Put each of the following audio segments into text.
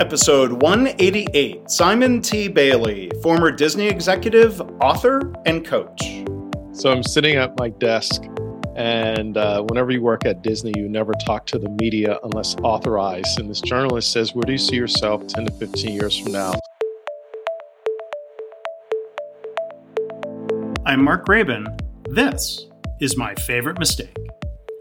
Episode 188 Simon T. Bailey, former Disney executive, author, and coach. So I'm sitting at my desk, and uh, whenever you work at Disney, you never talk to the media unless authorized. And this journalist says, Where do you see yourself 10 to 15 years from now? I'm Mark Graban. This is my favorite mistake.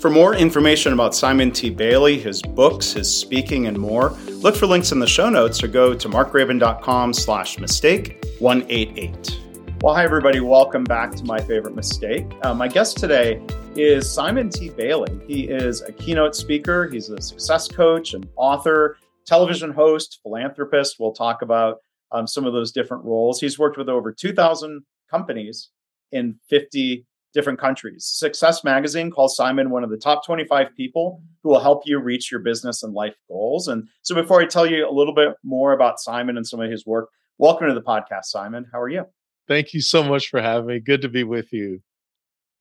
for more information about Simon T. Bailey, his books, his speaking, and more, look for links in the show notes or go to markgraban.com slash mistake 188. Well, hi, everybody. Welcome back to My Favorite Mistake. Uh, my guest today is Simon T. Bailey. He is a keynote speaker, he's a success coach, an author, television host, philanthropist. We'll talk about um, some of those different roles. He's worked with over 2,000 companies in 50 different countries. Success Magazine calls Simon one of the top 25 people who will help you reach your business and life goals. And so, before I tell you a little bit more about Simon and some of his work, welcome to the podcast, Simon. How are you? Thank you so much for having me. Good to be with you.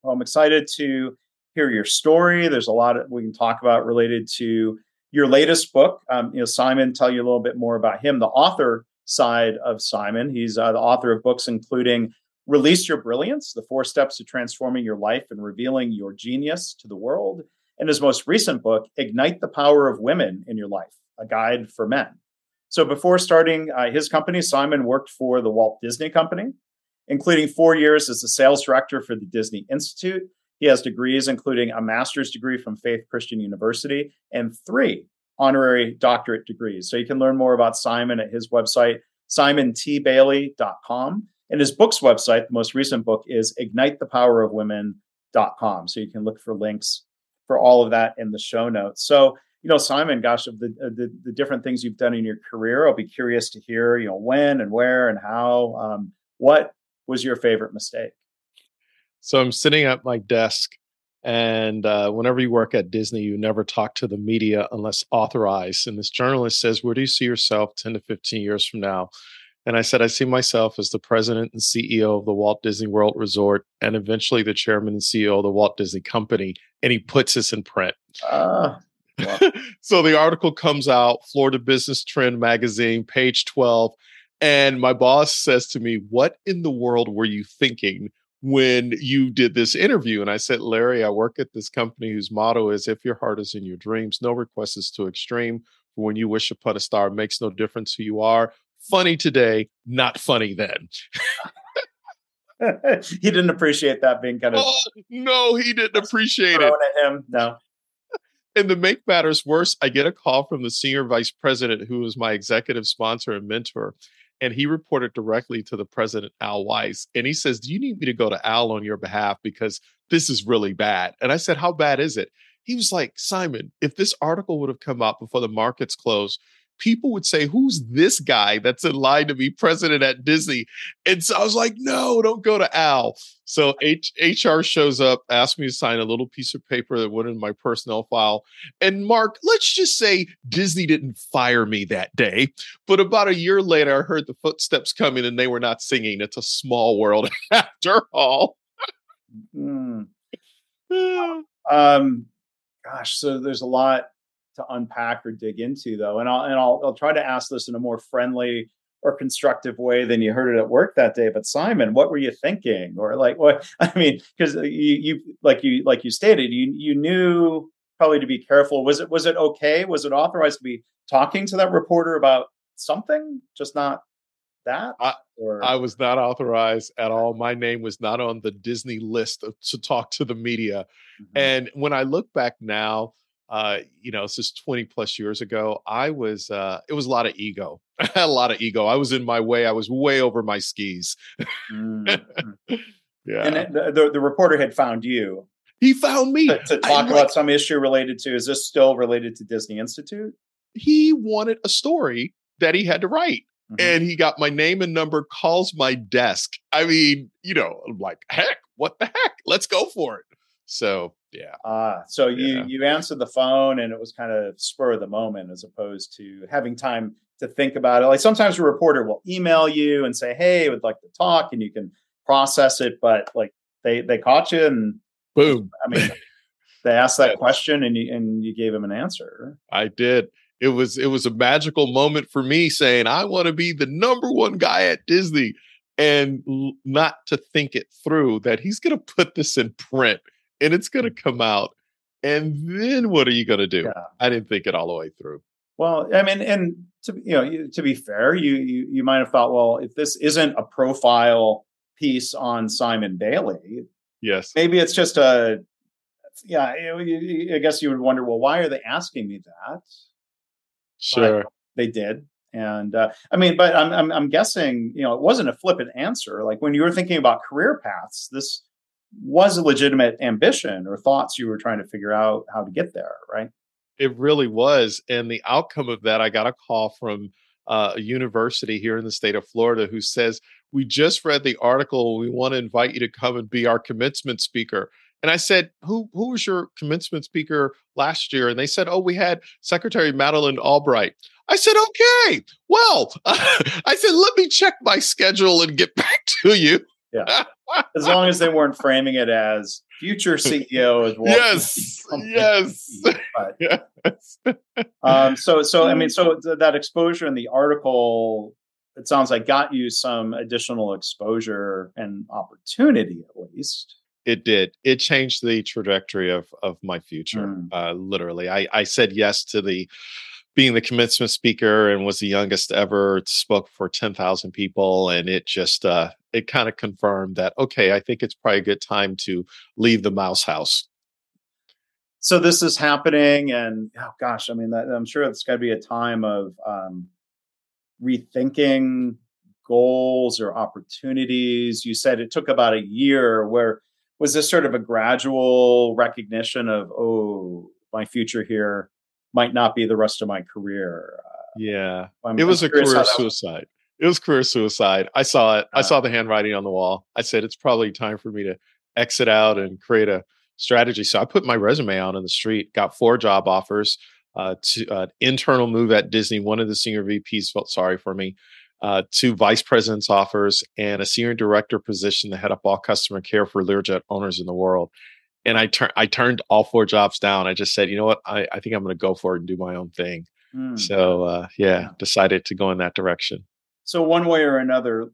Well, I'm excited to hear your story. There's a lot we can talk about related to your latest book. Um, you know, Simon, tell you a little bit more about him, the author side of Simon. He's uh, the author of books including Release Your Brilliance, the four steps to transforming your life and revealing your genius to the world. And his most recent book, Ignite the Power of Women in Your Life, a guide for men. So before starting uh, his company, Simon worked for the Walt Disney Company, including four years as the sales director for the Disney Institute. He has degrees, including a master's degree from Faith Christian University and three honorary doctorate degrees. So you can learn more about Simon at his website, simontbailey.com. And his book's website, the most recent book, is ignitethepowerofwomen.com. So you can look for links for all of that in the show notes. So, you know, Simon, gosh, of the, the, the different things you've done in your career, I'll be curious to hear, you know, when and where and how. Um, what was your favorite mistake? So I'm sitting at my desk, and uh, whenever you work at Disney, you never talk to the media unless authorized. And this journalist says, "Where do you see yourself 10 to 15 years from now?" And I said, I see myself as the president and CEO of the Walt Disney World Resort and eventually the chairman and CEO of the Walt Disney Company. And he puts this in print. Uh, so the article comes out, Florida Business Trend magazine, page 12. And my boss says to me, What in the world were you thinking when you did this interview? And I said, Larry, I work at this company whose motto is if your heart is in your dreams, no request is too extreme. When you wish upon a star, it makes no difference who you are funny today, not funny then. he didn't appreciate that being kind of. Oh, no, he didn't appreciate it. At him, no. And to make matters worse, I get a call from the senior vice president, who was my executive sponsor and mentor. And he reported directly to the president, Al Weiss. And he says, Do you need me to go to Al on your behalf? Because this is really bad. And I said, How bad is it? He was like, Simon, if this article would have come out before the markets closed, people would say, Who's this guy that's in line to be president at Disney? And so I was like, No, don't go to Al. So H- HR shows up, asks me to sign a little piece of paper that went in my personnel file. And Mark, let's just say Disney didn't fire me that day. But about a year later, I heard the footsteps coming and they were not singing. It's a small world after all. mm. um, gosh, so there's a lot to unpack or dig into though. And i'll and I'll, I'll try to ask this in a more friendly or constructive way than you heard it at work that day. But simon what were you thinking? Or like what i mean because you, you like you like you stated you you knew probably to be careful. Was it was it okay? Was it authorized to be talking to that reporter about something just not that? I, or? I was not authorized at all. My name was not on the disney list of, to talk to the media. Mm-hmm. and when i look back now uh, you know, this is 20 plus years ago. I was, uh, it was a lot of ego. I had a lot of ego. I was in my way. I was way over my skis. mm-hmm. yeah. And the, the, the, reporter had found you. He found me to, to talk I, about like, some issue related to, is this still related to Disney Institute? He wanted a story that he had to write. mm-hmm. and he got my name and number, calls my desk. I mean, you know, I'm like, heck, what the heck? Let's go for it. So yeah. Uh, so you yeah. you answered the phone and it was kind of spur of the moment as opposed to having time to think about it. Like sometimes a reporter will email you and say, "Hey, would like to talk," and you can process it. But like they they caught you and boom. I mean, they asked that question and you and you gave them an answer. I did. It was it was a magical moment for me saying I want to be the number one guy at Disney and not to think it through that he's going to put this in print and it's going to come out and then what are you going to do? Yeah. I didn't think it all the way through. Well, I mean, and to you know, to be fair, you, you you might have thought, well, if this isn't a profile piece on Simon Bailey, yes, maybe it's just a yeah. I guess you would wonder, well, why are they asking me that? Sure, but they did, and uh, I mean, but I'm, I'm I'm guessing, you know, it wasn't a flippant answer. Like when you were thinking about career paths, this was a legitimate ambition or thoughts you were trying to figure out how to get there, right? It really was. And the outcome of that, I got a call from uh, a university here in the state of Florida who says, We just read the article. We want to invite you to come and be our commencement speaker. And I said, Who who was your commencement speaker last year? And they said, Oh, we had Secretary Madeleine Albright. I said, Okay, well, I said, Let me check my schedule and get back to you. Yeah. as long as they weren't framing it as future CEO as well. Yes. Yes. But, yes. um, so, so, I mean, so th- that exposure in the article, it sounds like got you some additional exposure and opportunity at least. It did. It changed the trajectory of, of my future. Mm. Uh, literally, I, I said yes to the being the commencement speaker and was the youngest ever spoke for 10,000 people and it just uh it kind of confirmed that okay i think it's probably a good time to leave the mouse house. So this is happening and oh gosh i mean that, i'm sure it's got to be a time of um rethinking goals or opportunities. You said it took about a year. Where was this sort of a gradual recognition of oh my future here might not be the rest of my career. Uh, yeah, I'm, it was a career suicide. It was career suicide. I saw it. I saw the handwriting on the wall. I said it's probably time for me to exit out and create a strategy. So I put my resume out on the street, got four job offers. Uh, to uh, internal move at Disney. One of the senior VPs felt sorry for me. Uh, two vice president's offers and a senior director position to head up all customer care for Learjet owners in the world and I turned I turned all four jobs down. I just said, you know what, I, I think I'm going to go for it and do my own thing. Mm. So uh, yeah, yeah, decided to go in that direction. So one way or another,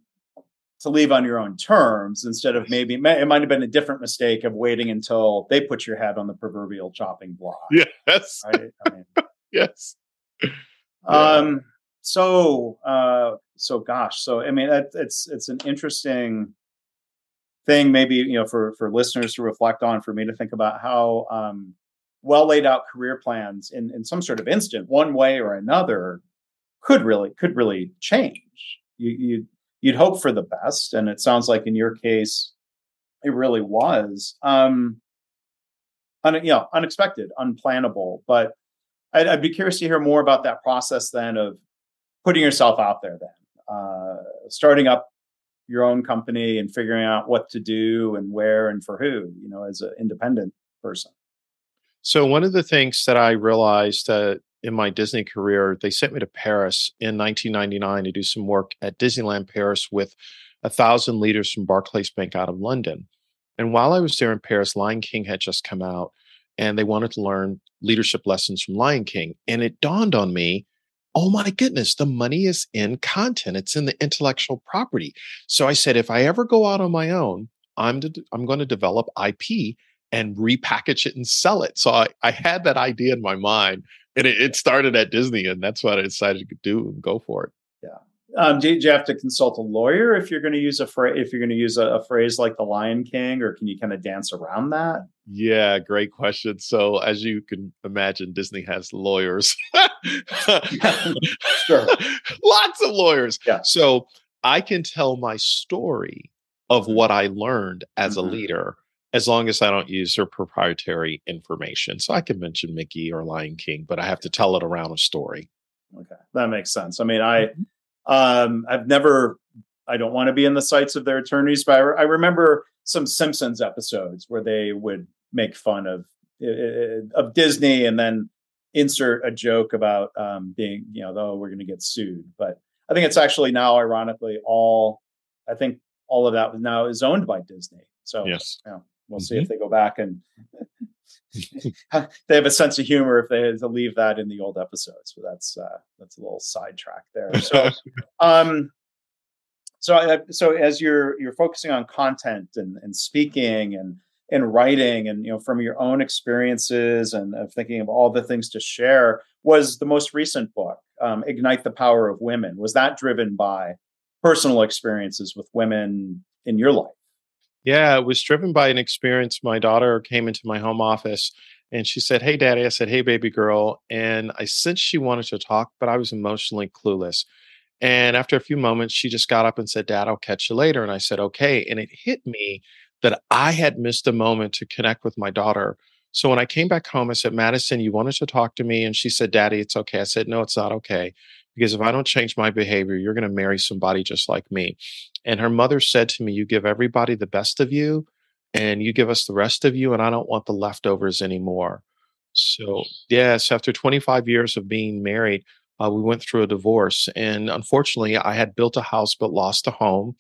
to leave on your own terms instead of maybe it might have been a different mistake of waiting until they put your head on the proverbial chopping block. Yes. Right. I mean, yes. Um. So. Uh. So. Gosh. So. I mean, it, it's it's an interesting thing maybe you know for for listeners to reflect on for me to think about how um, well laid out career plans in in some sort of instant one way or another could really could really change. You you you'd hope for the best and it sounds like in your case it really was um un, you know unexpected unplannable but I'd, I'd, be curious to hear more about that process then of putting yourself out there then uh, starting up your own company and figuring out what to do and where and for who, you know, as an independent person. So one of the things that I realized uh, in my Disney career, they sent me to Paris in 1999 to do some work at Disneyland Paris with a thousand leaders from Barclays Bank out of London. And while I was there in Paris, Lion King had just come out and they wanted to learn leadership lessons from Lion King. And it dawned on me oh my goodness, the money is in content. It's in the intellectual property. So I said, if I ever go out on my own, I'm I'm going to develop IP and repackage it and sell it. So I, I had that idea in my mind, and it, it started at Disney, and that's what I decided to do and go for it. Yeah. Um, do, do, you have to consult a lawyer if you're going to use a phrase if you're going to use a, a, phrase like the Lion King, or can you kind of dance around that? Yeah, great question. So, as you can imagine, Disney has lawyers. sure, lots of lawyers. Yeah. So I can tell my story of mm-hmm. what I learned as mm-hmm. a leader, as long as I don't use their proprietary information. So I can mention Mickey or Lion King, but I have to tell it around a story. Okay, that makes sense. I mean, I. Mm-hmm Um, I've never, I don't want to be in the sights of their attorneys, but I, I remember some Simpsons episodes where they would make fun of uh, of Disney and then insert a joke about um, being, you know, though we're going to get sued. But I think it's actually now, ironically, all I think all of that now is owned by Disney. So yes, yeah, we'll mm-hmm. see if they go back and they have a sense of humor if they had to leave that in the old episodes. So that's uh, that's a little sidetrack there. So, um, so I, so as you're you're focusing on content and and speaking and and writing and you know from your own experiences and of thinking of all the things to share was the most recent book um, ignite the power of women was that driven by personal experiences with women in your life yeah, it was driven by an experience. My daughter came into my home office and she said, Hey, daddy. I said, Hey, baby girl. And I sensed she wanted to talk, but I was emotionally clueless. And after a few moments, she just got up and said, Dad, I'll catch you later. And I said, Okay. And it hit me that I had missed a moment to connect with my daughter. So when I came back home, I said, Madison, you wanted to talk to me. And she said, Daddy, it's okay. I said, No, it's not okay. Because if I don't change my behavior, you're going to marry somebody just like me. And her mother said to me, You give everybody the best of you, and you give us the rest of you, and I don't want the leftovers anymore. So, yes, after 25 years of being married, uh, we went through a divorce. And unfortunately, I had built a house but lost a home.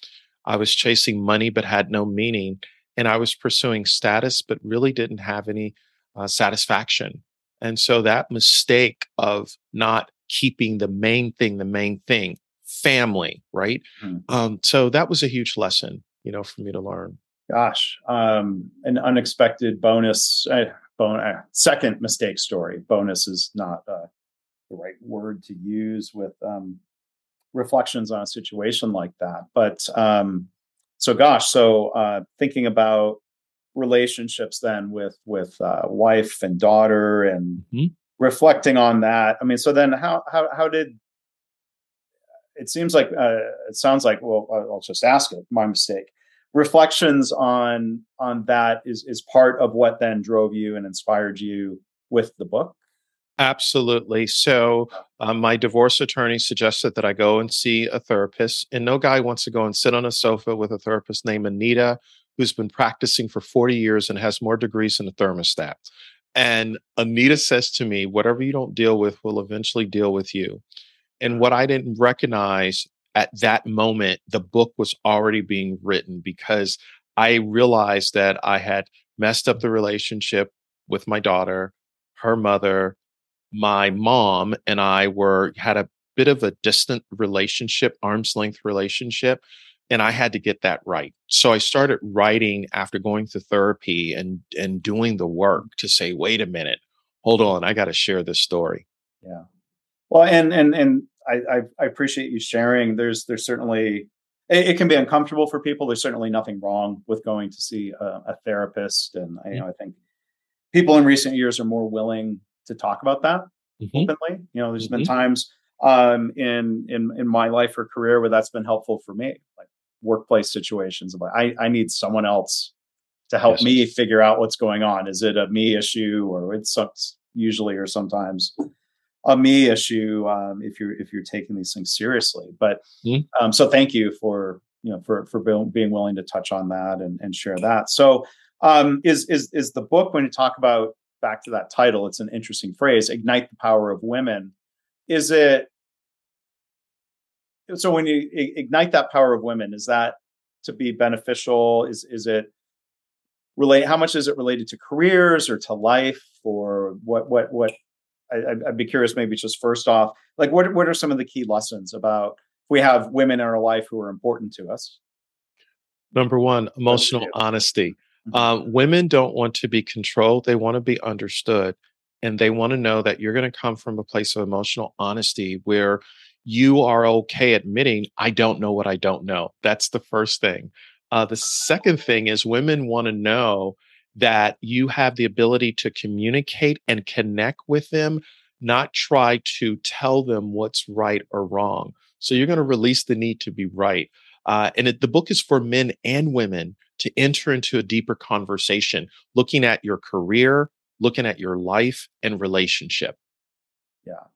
I was chasing money but had no meaning. And I was pursuing status but really didn't have any uh, satisfaction. And so that mistake of not keeping the main thing, the main thing, family, right? Mm. Um, so that was a huge lesson, you know, for me to learn. Gosh, um, an unexpected bonus, uh, bon- uh, second mistake story. Bonus is not uh, the right word to use with um, reflections on a situation like that. But um, so, gosh, so uh, thinking about relationships then with with uh, wife and daughter and mm-hmm. Reflecting on that. I mean, so then how how how did it seems like uh, it sounds like well I'll just ask it my mistake. Reflections on on that is is part of what then drove you and inspired you with the book? Absolutely. So um, my divorce attorney suggested that i go and see a therapist and no guy wants to go and sit on a sofa with a therapist named anita who's been practicing for 40 years and has more degrees than a thermostat and anita says to me whatever you don't deal with will eventually deal with you and what mm. I didn't recognize at that moment, the book was already being written because I realized that I had messed up the relationship with my daughter, her mother, my mom, and I were had a bit of a distant relationship, arm's length relationship. And I had to get that right. So I started writing after going to therapy and and doing the work to say, wait a minute, hold on, I got to share this story. Yeah. Well, and and and I, I, I appreciate you sharing. There's there's certainly it, it, can be uncomfortable for people. There's certainly nothing wrong with going to see a, a therapist, and you know I think people in recent years are more willing to talk about that mm-hmm. openly. You know, there's mm-hmm. been times um, in in in my life or career where that's been helpful for me, like workplace situations. Like I I need someone else to help yes. me figure out what's going on. Is it a me issue or it's usually or sometimes a me issue um, if you're if you're taking these things seriously. But mm-hmm. um, so thank you for you know for for being willing to touch on that and, and share that. So um, is is is the book when you talk about back to that title? It's an interesting phrase: ignite the power of women. Is it so when you ignite that power of women? Is that to be beneficial? Is is it relate? How much is it related to careers or to life or what what what I, would be curious, maybe just first off, like what what are some of the key lessons about if we have women in our life who are important to us? Number one, emotional honesty. Mm-hmm. Uh, women don't want to be controlled; they want to be understood, and they want to know that you're going to come from a place of emotional honesty where you are okay admitting, "I don't know what I don't know." That's the first thing. Uh, the second thing is women want to know that you have the ability to communicate and connect with them, not try to tell them what's right or wrong. So you're going to release the need to be right. Uh, and it, the book is for men and women to enter into a deeper conversation, looking at your career, looking at your life and relationship. Yeah.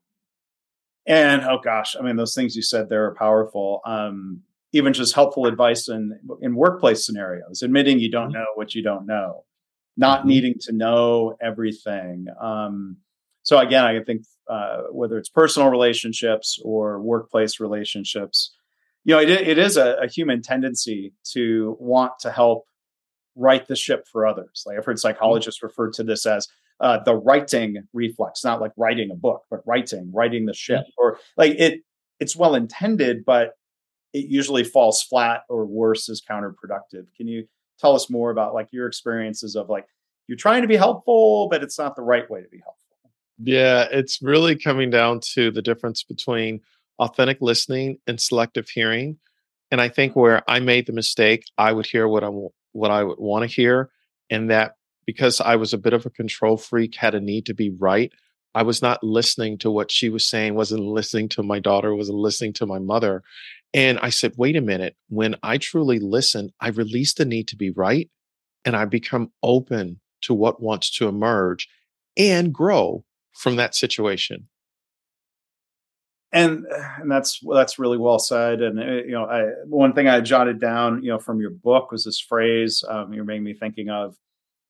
And oh gosh, I mean, those things you said there are powerful. Um, even just helpful advice in in workplace scenarios, admitting you don't mm-hmm. know what you don't know, not mm-hmm. needing to know everything. Um, so again, I think uh, whether it's personal relationships or workplace relationships, you know, it, it is a, a human tendency to want to help right the ship for others. Like I've heard psychologists refer to this as uh, the righting reflex, not like writing a book, but righting, righting the ship, mm-hmm. or like it. It's well intended, but it usually falls flat or worse is counterproductive. Can you tell us more about like your experiences of like you're trying to be helpful, but it's not the right way to be helpful? Yeah, it's really coming down to the difference between authentic listening and selective hearing. And I think where I made the mistake, I would hear what I what I would want to hear, and that because I was a bit of a control freak, had a need to be right. I was not listening to what she was saying, wasn't listening to my daughter, wasn't listening to my mother. And I said, wait a minute, when I truly listen, I release the need to be right and I become open to what wants to emerge and grow from that situation. And and that's that's really well said. And uh, you know, I, one thing I jotted down, you know, from your book was this phrase. Um, you're making me thinking of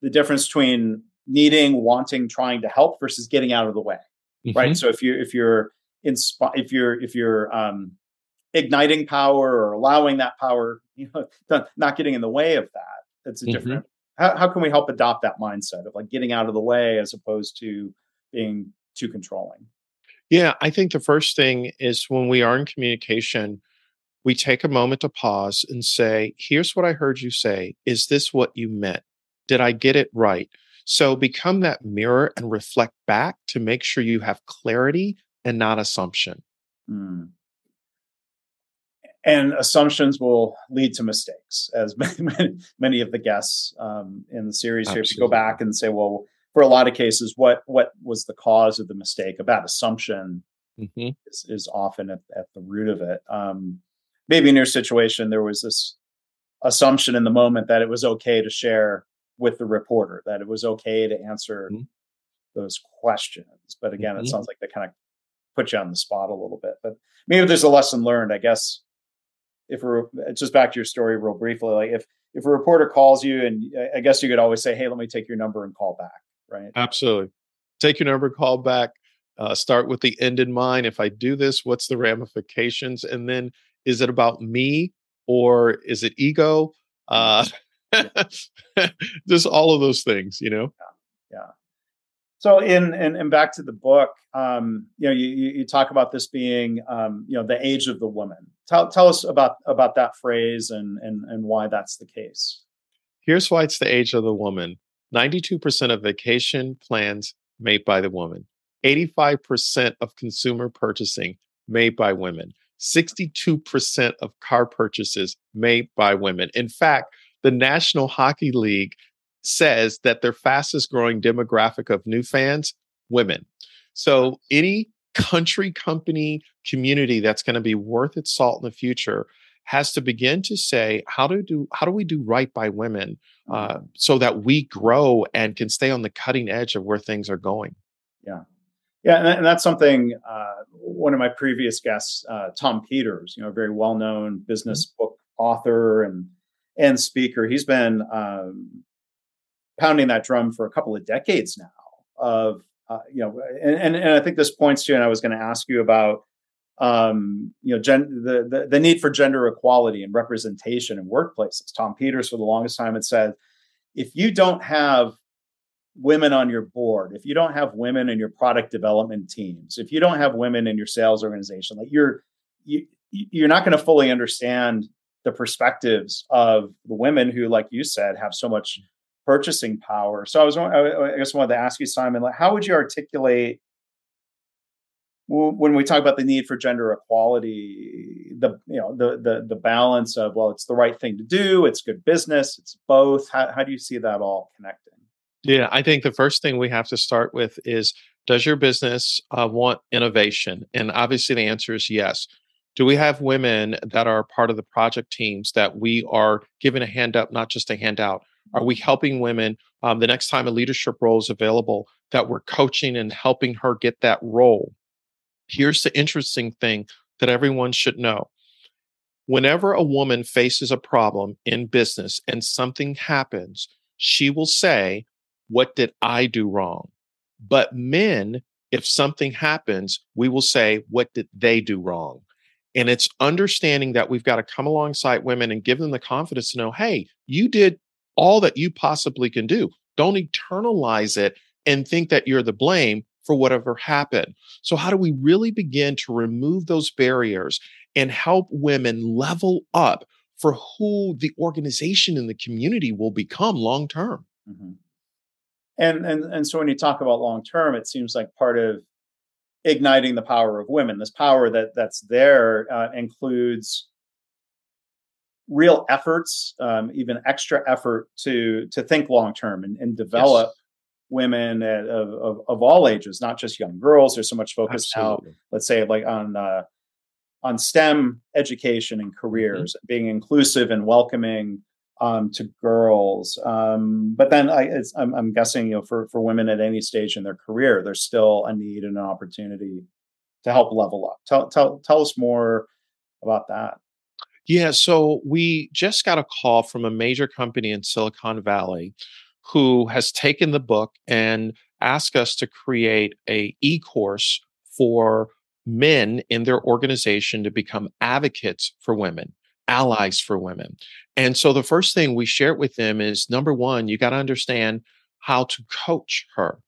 the difference between needing, wanting, trying to help versus getting out of the way. Mm-hmm. Right. So if you if you're insp- if you're if you're um, igniting power or allowing that power, you know, not getting in the way of that. That's a mm-hmm. different. How, how can we help adopt that mindset of like getting out of the way as opposed to being too controlling? Yeah, I think the first thing is when we are in communication, we take a moment to pause and say, here's what I heard you say. Is this what you meant? Did I get it right? So become that mirror and reflect back to make sure you have clarity and not assumption. Mm and assumptions will lead to mistakes, as many, many of the guests um, in the series Absolutely. here. If you go back and say, well, for a lot of cases, what what was the cause of the mistake? A bad assumption mm-hmm. is, is, often at, at, the root of it. Um, maybe in your situation, there was this assumption in the moment that it was okay to share with the reporter, that it was okay to answer mm-hmm. those questions. But again, mm-hmm. it sounds like they kind of put you on the spot a little bit. But maybe there's a lesson learned, I guess if we're just back to your story real briefly, like if if a reporter calls you, and I guess you could always say, "Hey, let me take your number and call back." Right? Absolutely. Take your number, call back. Uh, start with the end in mind. If I do this, what's the ramifications? And then, is it about me or is it ego? Uh, just all of those things, you know. Yeah. yeah. So in and, and back to the book, um, you know, you, you talk about this being, um, you know, the age of the woman. Tell tell us about about that phrase and and and why that's the case. Here's why it's the age of the woman. Ninety-two percent of vacation plans made by the woman. Eighty-five percent of consumer purchasing made by women. 62% of car purchases made by women. In fact, the National Hockey League says that their fastest growing demographic of new fans, women. So any country company community that's going to be worth its salt in the future has to begin to say how do do how do we do right by women uh, mm-hmm. so that we grow and can stay on the cutting edge of where things are going yeah yeah and, and that's something uh, one of my previous guests uh, tom peters you know a very well-known business mm-hmm. book author and and speaker he's been um, pounding that drum for a couple of decades now of uh, you know and, and, and i think this points to and i was going to ask you about um, you know gen, the, the, the need for gender equality and representation in workplaces. Tom peters for the longest time had said if you don't have women on your board if you don't have women in your product development teams if you don't have women in your sales organization like you're you, you're not going to fully understand the perspectives of the women who like you said have so much purchasing power. So I was, I guess, I wanted to ask you, Simon, like, how would you articulate when we talk about the need for gender equality, the you know the the the balance of well, it's the right thing to do, it's good business, it's both. How, how do you see that all connecting? Yeah, I think the first thing we have to start with is does your business uh, want innovation? And obviously, the answer is yes. Do we have women that are part of the project teams that we are giving a hand up, not just a handout? Are we helping women um, the next time a leadership role is available that we're coaching and helping her get that role? Here's the interesting thing that everyone should know. Whenever a woman faces a problem in business and something happens, she will say, What did I do wrong? But men, if something happens, we will say, What did they do wrong? And it's understanding that we've got to come alongside women and give them the confidence to know, hey, you did all that you possibly can do. Don't internalize it and think that you're the blame for whatever happened. So, how do we really begin to remove those barriers and help women level up for who the organization and the community will become long term? Mm-hmm. And, and and so when you talk about long term, it seems like part of igniting the power of women. This power that that's there uh, includes real efforts, um, even extra effort to to think long term and, and, develop yes. women at, of, of, of all ages, not just young girls. There's so much focus Absolutely. now, let's say, like on uh, on STEM education and mm-hmm. careers, mm-hmm. being inclusive and welcoming um, to girls. Um, but then I, I'm, I'm, guessing, you know, for, for women at any stage in their career, there's still a need and an opportunity to help level up. Tell, tell, tell us more about that. Yeah, so we just got a call from a major company in Silicon Valley who has taken the book and asked us to create a e-course for men in their organization to become advocates for women allies for women. And so the first thing we share with them is number one, you got to understand how to coach her.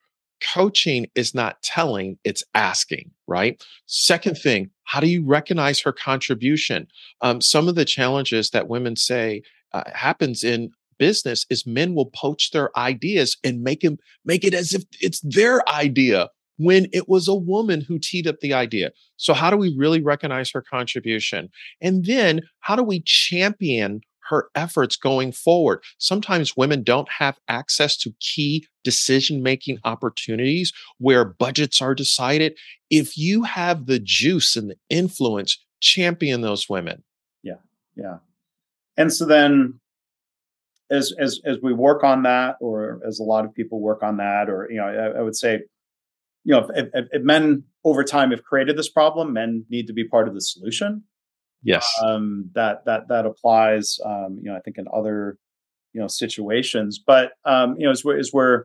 Coaching is not telling, it's asking, right? Second thing, how do you recognize her contribution? Um, some of the challenges that women say uh, happens in business is men will poach their ideas and make him make it as if it's their idea when it was a woman who teed up the idea. So, how do we really recognize her contribution? And then, how do we champion her efforts going forward? Sometimes women don't have access to key decision making opportunities where budgets are decided. If you have the juice and the influence, champion those women. Yeah, yeah. And so then as as as we work on that or as a lot of people work on that or you know I, I would say you know, if, if, if, men over time have created this problem, men need to be part of the solution. Yes, um, that that that applies. Um, you know, I think in other you know situations, but um, you know, as we're, as we're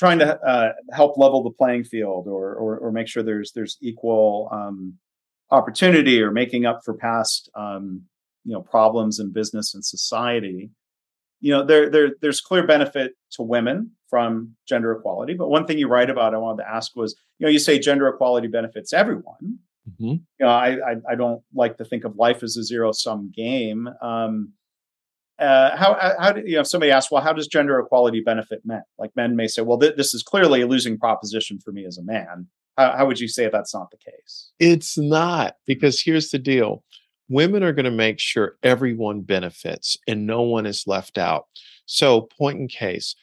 trying to uh, help level the playing field or, or, or make sure there's there's equal um, opportunity or making up for past um, you know problems in business and society you know there, there there's clear benefit to women from gender equality but one thing you write about i wanted to ask was you know you say gender equality benefits everyone. Mm-hmm. you know I, I, I don't like to think of life as a zero sum game. Um uh, how how do you know if somebody asks well how does gender equality benefit men? Like men may say well th- this is clearly a losing proposition for me as a man. How, how would you say that's not the case? It's not because here's the deal women are going to make sure everyone benefits and no one is left out. So, point in case,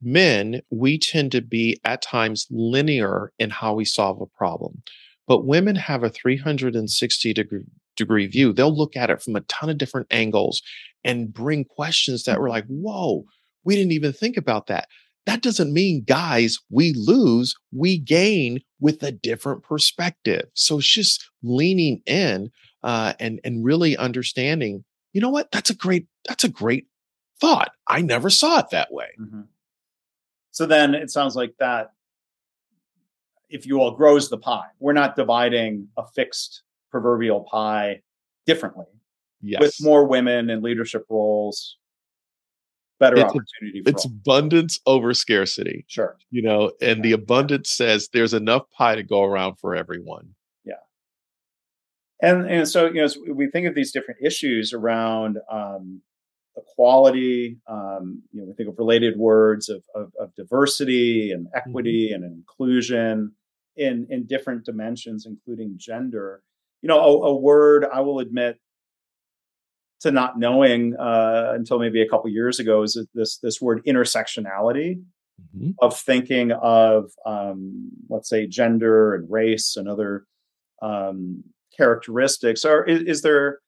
men, we tend to be at times linear in how we solve a problem, but women have a 360 degree, degree view. They'll look at it from a ton of different angles and bring questions that were like, whoa, we didn't even think about that. That doesn't mean, guys, we lose, we gain with a different perspective. So it's just leaning in uh, and and really understanding. You know what? That's a great. That's a great thought. I never saw it that way. Mm-hmm. So then it sounds like that. If you all, grows the pie. We're not dividing a fixed proverbial pie differently. Yes. With more women in leadership roles, better it's opportunity. It's all. abundance over scarcity. Sure. You know, and the abundance says there's enough pie to go around for everyone. And and so you know, as we think of these different issues around um, equality, um, you know, we think of related words of, of, of diversity and mm-hmm. equity mm-hmm. and inclusion in in different dimensions, including gender. You know, a, a word I will admit to not knowing uh, until maybe a couple years ago is this this word intersectionality mm-hmm. of thinking of um, let's say gender and race and other um, characteristics or is, is, there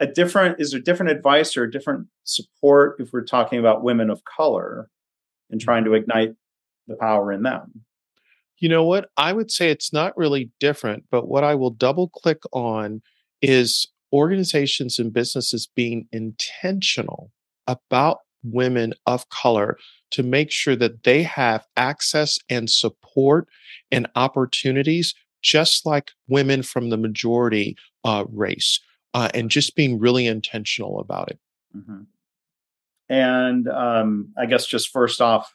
a different is there different advice or different support if we're talking about women of color and mm-hmm. trying to ignite the power in them You know what? I would say it's not really different, but what I will double click on is organizations and businesses being intentional about women of color to make sure that they have access and support and opportunities just like women from the majority uh, race uh, and just being really intentional about it mm-hmm. and um, i guess just first off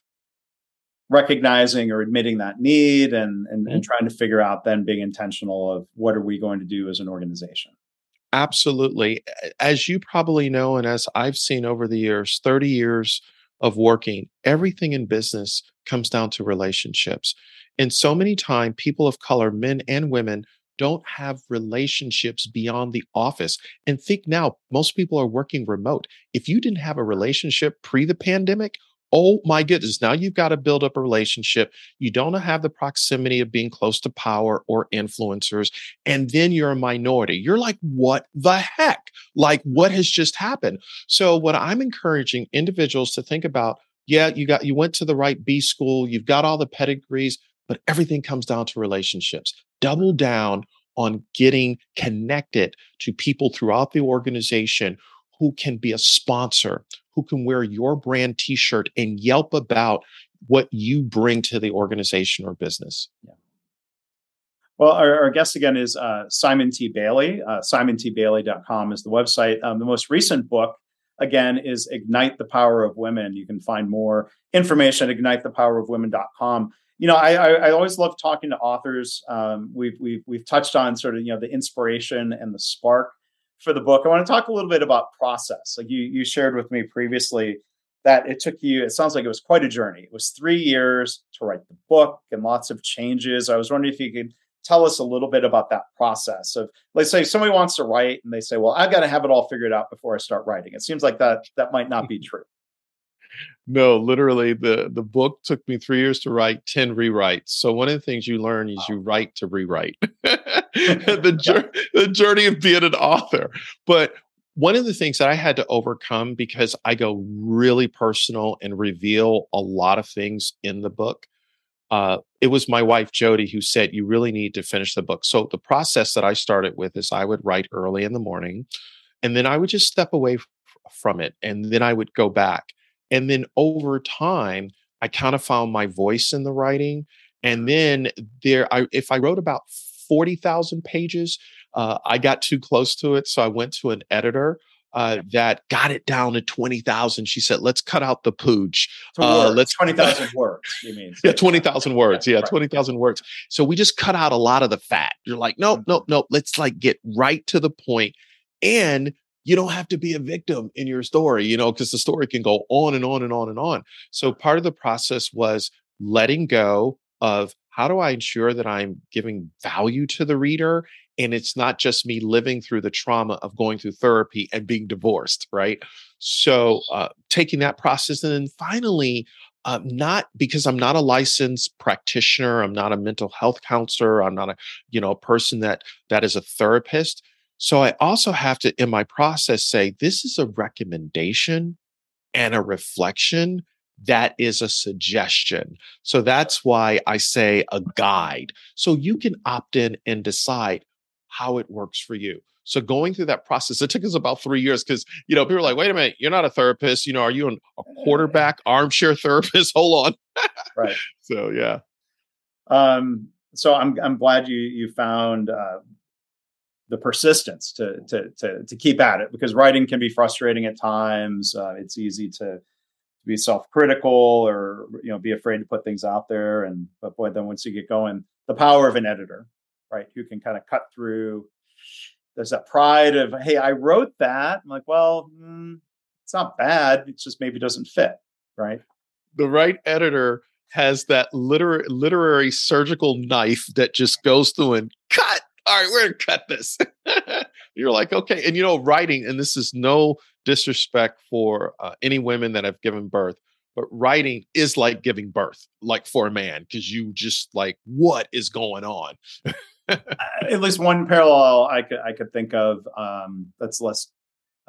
recognizing or admitting that need and, and, mm-hmm. and trying to figure out then being intentional of what are we going to do as an organization Absolutely. As you probably know, and as I've seen over the years, 30 years of working, everything in business comes down to relationships. And so many times, people of color, men and women, don't have relationships beyond the office. And think now, most people are working remote. If you didn't have a relationship pre the pandemic, Oh my goodness. Now you've got to build up a relationship. You don't have the proximity of being close to power or influencers. And then you're a minority. You're like, what the heck? Like, what has just happened? So, what I'm encouraging individuals to think about yeah, you got, you went to the right B school, you've got all the pedigrees, but everything comes down to relationships. Double down on getting connected to people throughout the organization who can be a sponsor, who can wear your brand t shirt and yelp about what you bring to the organization or business. Yeah. Well, our, our, guest again is uh, Simon T. Bailey. Uh, SimonTBailey.com is the website. Um, the most recent book, again, is Ignite the Power of Women. You can find more information at ignitethepowerofwomen.com. You know, I, I, I always love talking to authors. Um, we've, we've, we've touched on sort of, you know, the inspiration and the spark for the book. I want to talk a little bit about process. Like you, you shared with me previously that it took you, it sounds like it was quite a journey. It was three years to write the book and lots of changes. I was wondering if you could tell us a little bit about that process of let's say somebody wants to write and they say, well, I've got to have it all figured out before I start writing. It seems like that that might not be true. No, literally the the book took me 3 years to write, 10 rewrites. So one of the things you learn is wow. you write to rewrite. the, the journey of being an author. But one of the things that I had to overcome because I go really personal and reveal a lot of things in the book. Uh, it was my wife Jody who said you really need to finish the book. So the process that I started with is I would write early in the morning, and then I would just step away f- from it, and then I would go back, and then over time I kind of found my voice in the writing, and then there I if I wrote about 40,000 pages. Uh, I got too close to it. So I went to an editor uh, that got it down to 20,000. She said, let's cut out the pooch. Uh, let's 20,000 words, you mean? yeah, 20,000 words. Yeah, 20,000 words. So we just cut out a lot of the fat. You're like, nope, nope, mm-hmm. nope. Let's like get right to the point. And you don't have to be a victim in your story, you know, because the story can go on and on and on and on. So part of the process was letting go of how do I ensure that I'm giving value to the reader and it's not just me living through the trauma of going through therapy and being divorced, right? So uh, taking that process and then finally, uh, not because I'm not a licensed practitioner, I'm not a mental health counselor, I'm not a you know a person that that is a therapist. So I also have to in my process say this is a recommendation and a reflection that is a suggestion. So that's why I say a guide. So you can opt in and decide how it works for you. So going through that process, it took us about three years because you know people are like, "Wait a minute, you're not a therapist. You know, are you an, a quarterback armchair therapist? Hold on." right. So yeah. Um. So I'm I'm glad you you found uh, the persistence to to to to keep at it because writing can be frustrating at times. Uh, it's easy to to be self-critical or you know be afraid to put things out there. And but boy then once you get going the power of an editor right who can kind of cut through there's that pride of hey i wrote that. I'm like well mm, it's not bad. It just maybe doesn't fit right? The right editor has that literary literary surgical knife that just goes through and cut all right we're gonna cut this. You're like okay and you know writing and this is no disrespect for uh, any women that have given birth but writing is like giving birth like for a man because you just like what is going on? At least one parallel i could i could think of um, that's less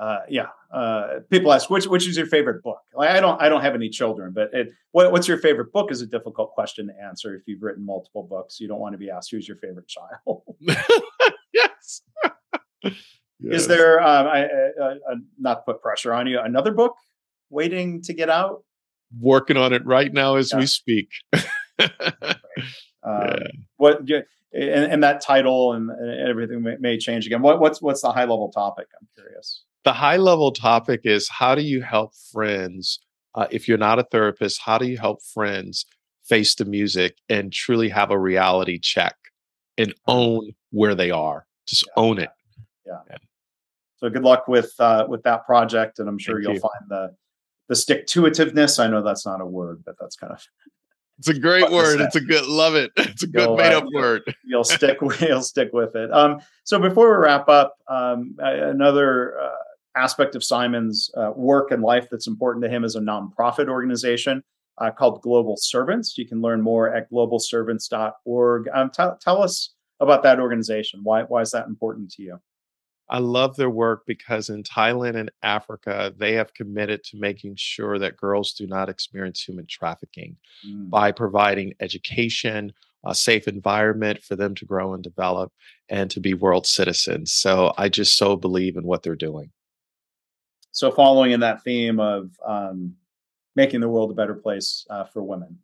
uh, yeah, uh, people ask which which is your favorite book. Like, I don't I don't have any children, but it, what, what's your favorite book is a difficult question to answer if you've written multiple books. You don't want to be asked who's your favorite child. yes. yes. Is there um, I, I, I, not put pressure on you? Another book waiting to get out? Working on it right now as yeah. we speak. um, yeah. What and, and, that title and, and everything may, may change again. What, what's what's the high level topic? I'm curious the high level topic is how do you help friends uh, if you're not a therapist how do you help friends face the music and truly have a reality check and own where they are just yeah. own it yeah. yeah. so good luck with uh, with that project and i'm sure Thank you'll you. find the the stick to itiveness i know that's not a word but that's kind of it's a great word. It's a good love it. It's a good you'll, made up uh, word. You'll stick. You'll stick with it. Um, so before we wrap up, um, another uh, aspect of Simon's uh, work and life that's important to him is a nonprofit organization uh, called Global Servants. You can learn more at globalservants.org. Um, t- tell us about that organization. Why, why is that important to you? I love their work because in Thailand and Africa, they have committed to making sure that girls do not experience human trafficking mm. by providing education, a safe environment for them to grow and develop, and to be world citizens. So I just so believe in what they're doing so following in that theme of um, making the world a better place uh, for women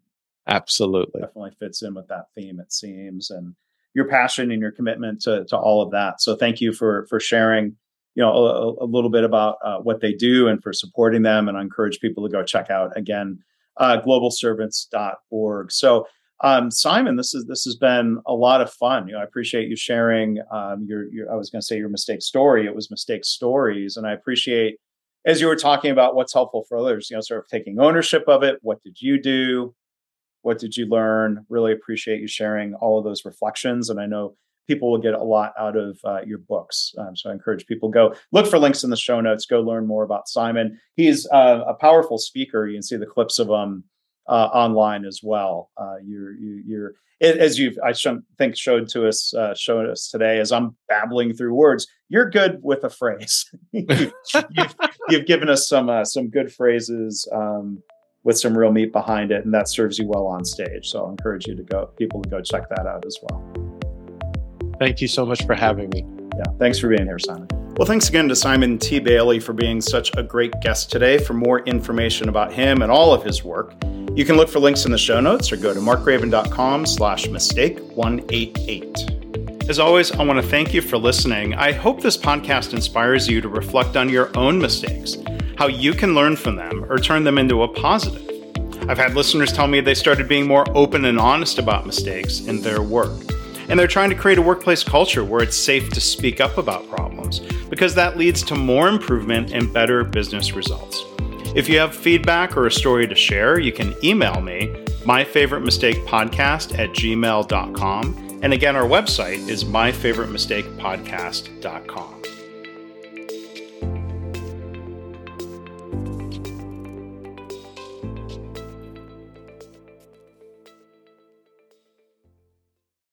absolutely definitely fits in with that theme it seems and your passion and your commitment to, to all of that so thank you for for sharing you know a, a little bit about uh, what they do and for supporting them and i encourage people to go check out again uh, globalservants.org so um, Simon, this is this has been a lot of fun. You know, I appreciate you sharing um, your, your. I was going to say your mistake story. It was mistake stories, and I appreciate as you were talking about what's helpful for others, you know, sort of taking ownership of it. What did you do? What did you learn? Really appreciate you sharing all of those reflections. And I know people will get a lot out of uh, your books. Um, so I encourage people go look for links in the show notes. Go learn more about Simon. He's uh, a powerful speaker. You can see the clips of him uh, online as well. Uh, you're you, you're as you've I sh- think showed to us uh, showed us today as I'm babbling through words. You're good with a phrase. you've, you've, you've, given us some uh, some good phrases um, with some real meat behind it, and that serves you well on stage. So I'll encourage you to go people to go check that out as well. Thank you so much for having me. Yeah, thanks for being here, Simon. Well, thanks again to Simon T. Bailey for being such a great guest today. For more information about him and all of his work, you can look for links in the show notes or go to markgraban.com slash mistake 188. As always, I want to thank you for listening. I hope this podcast inspires you to reflect on your own mistakes, how you can learn from them or turn them into a positive. I've had listeners tell me they started being more open and honest about mistakes in their work. And they're trying to create a workplace culture where it's safe to speak up about problems because that leads to more improvement and better business results. If you have feedback or a story to share, you can email me, myfavoritemistakepodcast at gmail.com. And again, our website is myfavoritemistakepodcast.com.